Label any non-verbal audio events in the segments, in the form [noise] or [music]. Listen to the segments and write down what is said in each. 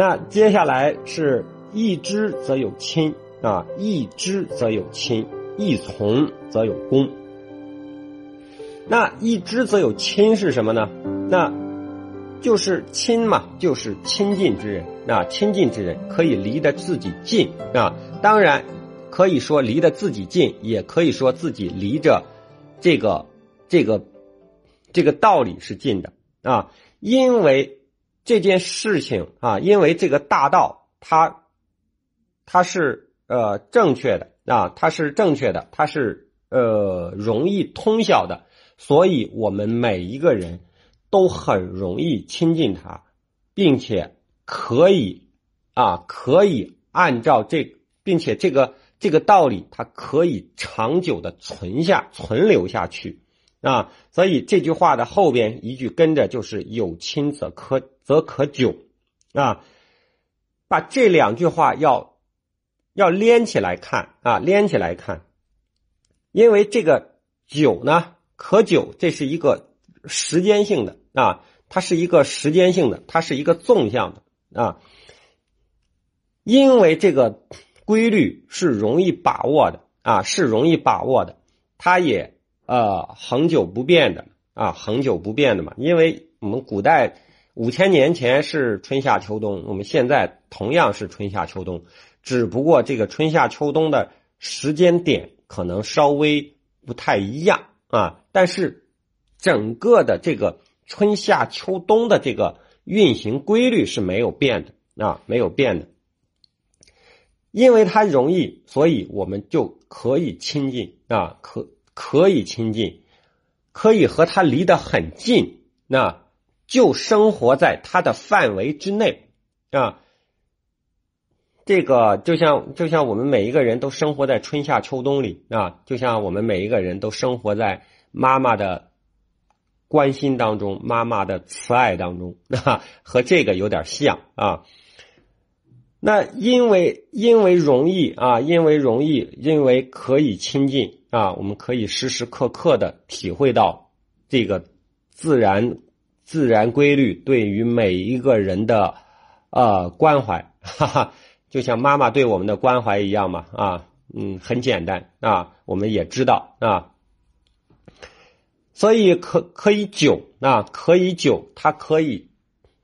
那接下来是一知则有亲啊，一知则有亲，一从则有功。那一知则有亲是什么呢？那就是亲嘛，就是亲近之人啊，亲近之人可以离得自己近啊。当然可以说离得自己近，也可以说自己离着这个这个这个道理是近的啊，因为。这件事情啊，因为这个大道，它，它是呃正确的啊，它是正确的，它是呃容易通晓的，所以我们每一个人都很容易亲近它，并且可以啊，可以按照这，并且这个这个道理，它可以长久的存下、存留下去。啊，所以这句话的后边一句跟着就是“有亲则可则可久”，啊，把这两句话要要连起来看啊，连起来看，因为这个“久”呢，可久，这是一个时间性的啊，它是一个时间性的，它是一个纵向的啊，因为这个规律是容易把握的啊，是容易把握的，它也。呃，恒久不变的啊，恒久不变的嘛，因为我们古代五千年前是春夏秋冬，我们现在同样是春夏秋冬，只不过这个春夏秋冬的时间点可能稍微不太一样啊，但是整个的这个春夏秋冬的这个运行规律是没有变的啊，没有变的，因为它容易，所以我们就可以亲近啊，可。可以亲近，可以和他离得很近，那就生活在他的范围之内啊。这个就像就像我们每一个人都生活在春夏秋冬里啊，就像我们每一个人都生活在妈妈的关心当中，妈妈的慈爱当中 [laughs] 啊，和这个有点像啊。那因为因为容易啊，因为容易，因为可以亲近。啊，我们可以时时刻刻的体会到这个自然自然规律对于每一个人的呃关怀，[laughs] 哈哈，就像妈妈对我们的关怀一样嘛，啊，嗯，很简单啊，我们也知道啊，所以可可以久啊，可以久，它可以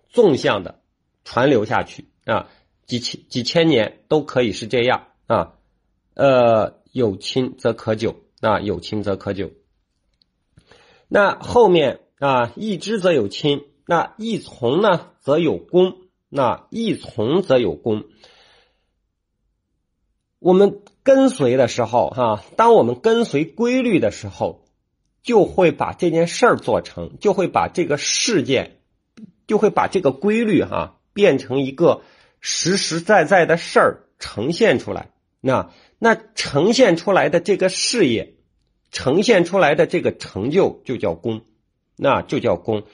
纵向的传流下去啊，几千几千年都可以是这样啊，呃。有亲则可久啊，有亲则可久。那后面啊，一知则有亲，那一从呢则有功，那一从则有功。我们跟随的时候，哈，当我们跟随规律的时候，就会把这件事儿做成，就会把这个事件，就会把这个规律哈变成一个实实在在的事儿呈现出来。那。那呈现出来的这个事业，呈现出来的这个成就就叫功，那就叫功，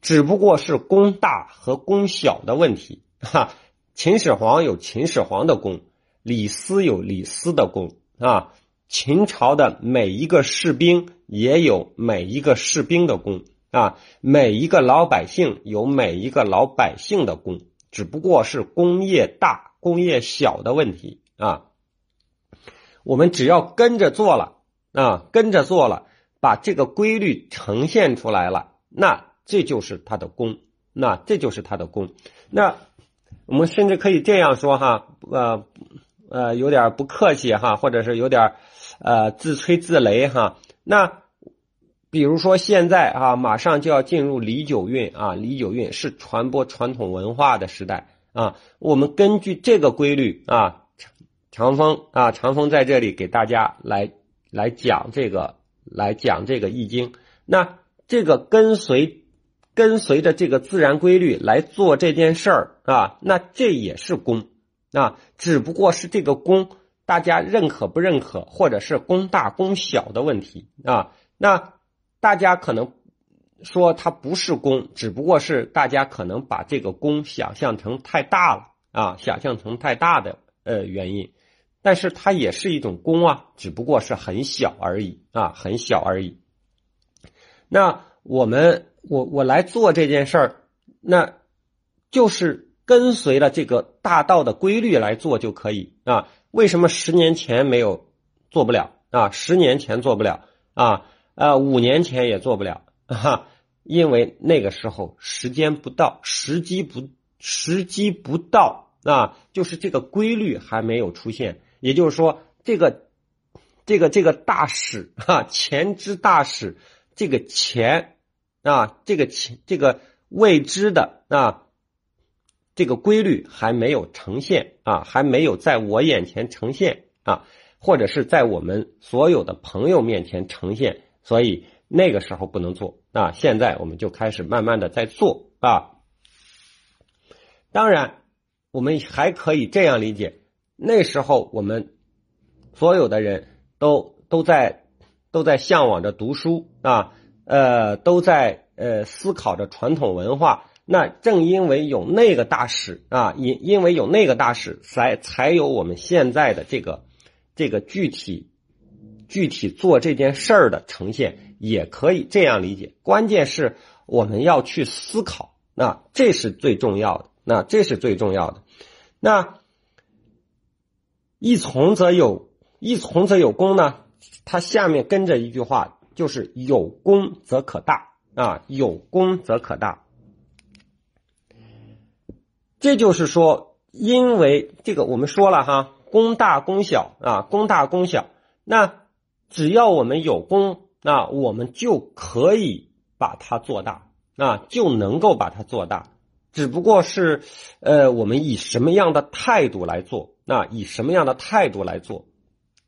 只不过是功大和功小的问题哈。秦始皇有秦始皇的功，李斯有李斯的功啊。秦朝的每一个士兵也有每一个士兵的功啊，每一个老百姓有每一个老百姓的功，只不过是功业大功业小的问题啊。我们只要跟着做了啊，跟着做了，把这个规律呈现出来了，那这就是他的功，那这就是他的功。那我们甚至可以这样说哈，呃呃，有点不客气哈，或者是有点呃自吹自擂哈。那比如说现在啊，马上就要进入李九运啊，李九运是传播传统文化的时代啊，我们根据这个规律啊。长风啊，长风在这里给大家来来讲这个，来讲这个易经。那这个跟随跟随着这个自然规律来做这件事儿啊，那这也是功啊，只不过是这个功大家认可不认可，或者是功大功小的问题啊。那大家可能说它不是功，只不过是大家可能把这个功想象成太大了啊，想象成太大的呃原因。但是它也是一种功啊，只不过是很小而已啊，很小而已。那我们我我来做这件事儿，那就是跟随了这个大道的规律来做就可以啊。为什么十年前没有做不了啊？十年前做不了啊？呃，五年前也做不了哈，因为那个时候时间不到，时机不时机不到啊，就是这个规律还没有出现。也就是说，这个这个这个大使啊，前之大使，这个钱啊，这个钱这个未知的啊，这个规律还没有呈现啊，还没有在我眼前呈现啊，或者是在我们所有的朋友面前呈现。所以那个时候不能做啊，现在我们就开始慢慢的在做啊。当然，我们还可以这样理解：那时候我们所有的人都都在都在向往着读书啊，呃，都在呃思考着传统文化。那正因为有那个大使啊，因因为有那个大使，才才有我们现在的这个这个具体。具体做这件事儿的呈现也可以这样理解，关键是我们要去思考，那这是最重要的，那这是最重要的。那一从则有，一从则有功呢？它下面跟着一句话，就是有功则可大啊，有功则可大。这就是说，因为这个我们说了哈，功大功小啊，功大功小，那。只要我们有功，那我们就可以把它做大，啊，就能够把它做大。只不过是，呃，我们以什么样的态度来做？那以什么样的态度来做？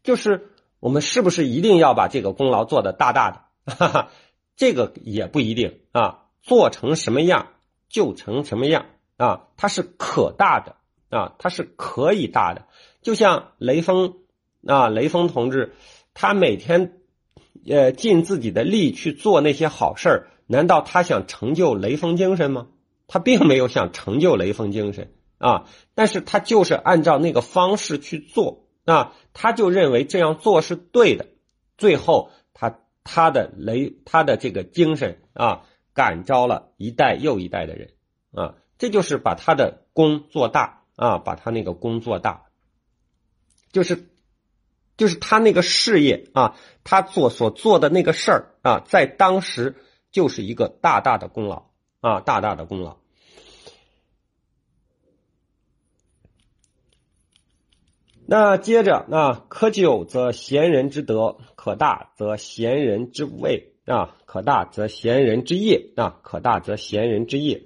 就是我们是不是一定要把这个功劳做得大大的？哈哈，这个也不一定啊。做成什么样就成什么样啊，它是可大的啊，它是可以大的。就像雷锋啊，雷锋同志。他每天，呃，尽自己的力去做那些好事，难道他想成就雷锋精神吗？他并没有想成就雷锋精神啊，但是他就是按照那个方式去做啊，他就认为这样做是对的，最后他他的雷他的这个精神啊，感召了一代又一代的人啊，这就是把他的功做大啊，把他那个功做大，就是。就是他那个事业啊，他做所做的那个事儿啊，在当时就是一个大大的功劳啊，大大的功劳。那接着，那可久则贤人之德，可大则贤人之位啊，可大则贤人之业啊，可大则贤人之业。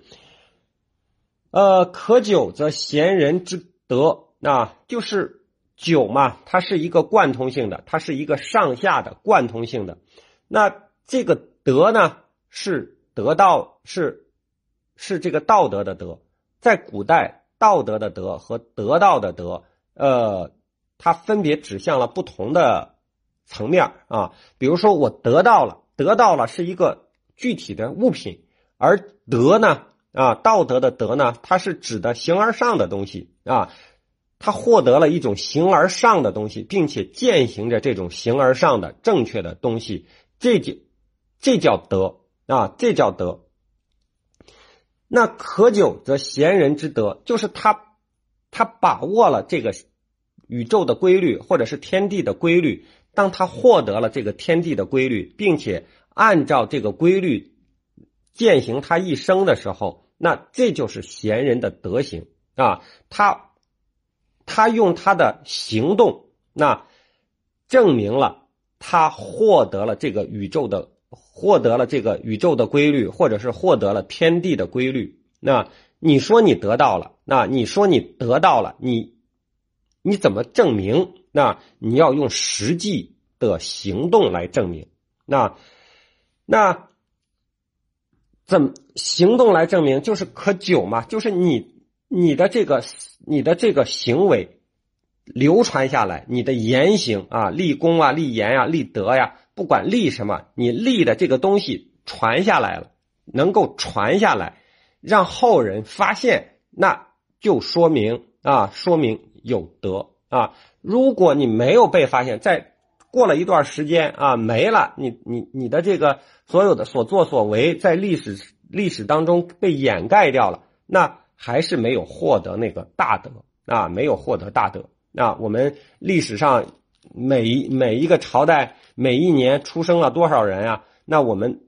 呃，可久则贤人之德，那就是。久嘛，它是一个贯通性的，它是一个上下的贯通性的。那这个德呢，是得到，是是这个道德的德。在古代，道德的德和得到的德，呃，它分别指向了不同的层面啊。比如说，我得到了，得到了是一个具体的物品，而德呢，啊，道德的德呢，它是指的形而上的东西啊。他获得了一种形而上的东西，并且践行着这种形而上的正确的东西，这就这叫德啊，这叫德。那可久则贤人之德，就是他他把握了这个宇宙的规律，或者是天地的规律。当他获得了这个天地的规律，并且按照这个规律践行他一生的时候，那这就是贤人的德行啊，他。他用他的行动，那证明了他获得了这个宇宙的，获得了这个宇宙的规律，或者是获得了天地的规律。那你说你得到了，那你说你得到了，你你怎么证明？那你要用实际的行动来证明。那那怎行动来证明？就是可久嘛，就是你你的这个。你的这个行为流传下来，你的言行啊，立功啊，立言啊，立德呀，不管立什么，你立的这个东西传下来了，能够传下来，让后人发现，那就说明啊，说明有德啊。如果你没有被发现，在过了一段时间啊，没了，你你你的这个所有的所作所为，在历史历史当中被掩盖掉了，那还是没有获得那个大德啊，没有获得大德。那我们历史上每每一个朝代，每一年出生了多少人呀？那我们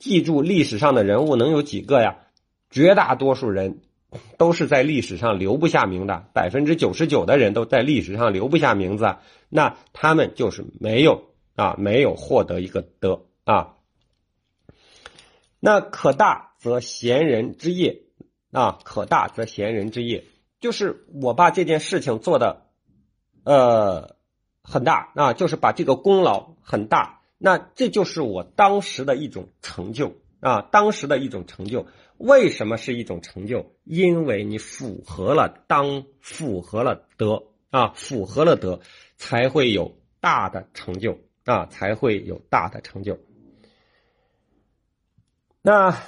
记住历史上的人物能有几个呀？绝大多数人都是在历史上留不下名的，百分之九十九的人都在历史上留不下名字。那他们就是没有啊，没有获得一个德啊。那可大则贤人之业啊，可大则贤人之业，就是我把这件事情做的呃很大啊，就是把这个功劳很大，那这就是我当时的一种成就啊，当时的一种成就。为什么是一种成就？因为你符合了当符合了德啊，符合了德，才会有大的成就啊，才会有大的成就。那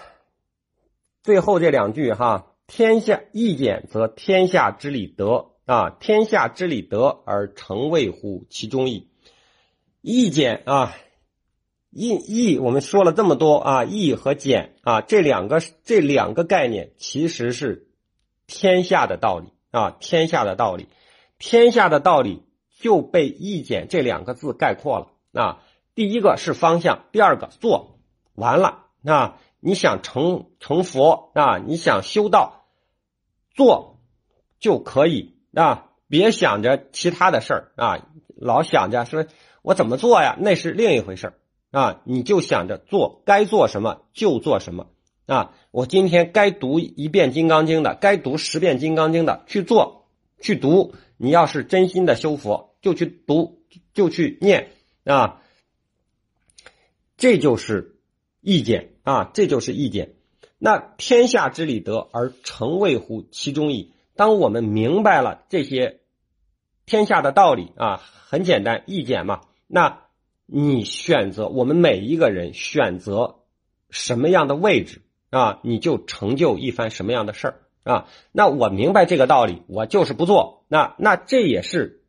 最后这两句哈，天下易简则天下之理得啊，天下之理得而成谓乎其中矣。易简啊，易易，我们说了这么多啊，易和简啊，这两个这两个概念其实是天下的道理啊，天下的道理，天下的道理就被易简这两个字概括了啊。第一个是方向，第二个做完了啊。你想成成佛啊？你想修道，做就可以啊！别想着其他的事儿啊，老想着说我怎么做呀？那是另一回事儿啊！你就想着做，该做什么就做什么啊！我今天该读一遍《金刚经》的，该读十遍《金刚经》的，去做去读。你要是真心的修佛，就去读，就去念啊！这就是意见。啊，这就是意见。那天下之理得而成谓乎其中矣。当我们明白了这些天下的道理啊，很简单，意见嘛。那你选择我们每一个人选择什么样的位置啊，你就成就一番什么样的事儿啊。那我明白这个道理，我就是不做。那那这也是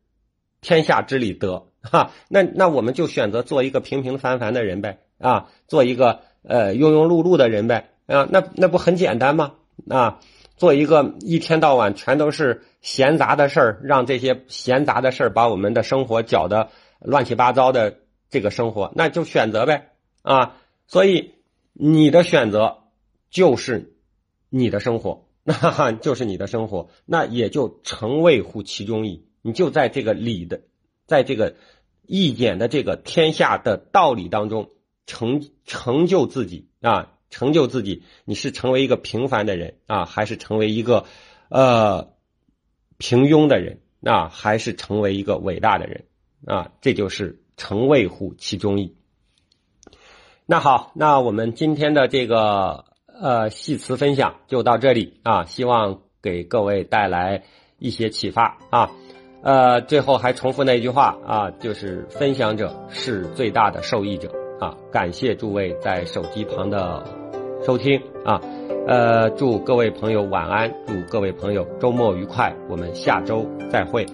天下之理得 [laughs] 哈。那那我们就选择做一个平平凡凡的人呗啊，做一个。呃，庸庸碌碌的人呗，啊，那那不很简单吗？啊，做一个一天到晚全都是闲杂的事儿，让这些闲杂的事儿把我们的生活搅得乱七八糟的这个生活，那就选择呗，啊，所以你的选择就是你的生活，哈哈，就是你的生活，那也就成为乎其中矣。你就在这个理的，在这个意见的这个天下的道理当中。成成就自己啊，成就自己，你是成为一个平凡的人啊，还是成为一个呃平庸的人啊，还是成为一个伟大的人啊？这就是成谓乎其中矣。那好，那我们今天的这个呃戏词分享就到这里啊，希望给各位带来一些启发啊。呃，最后还重复那句话啊，就是分享者是最大的受益者。啊，感谢诸位在手机旁的收听啊，呃，祝各位朋友晚安，祝各位朋友周末愉快，我们下周再会。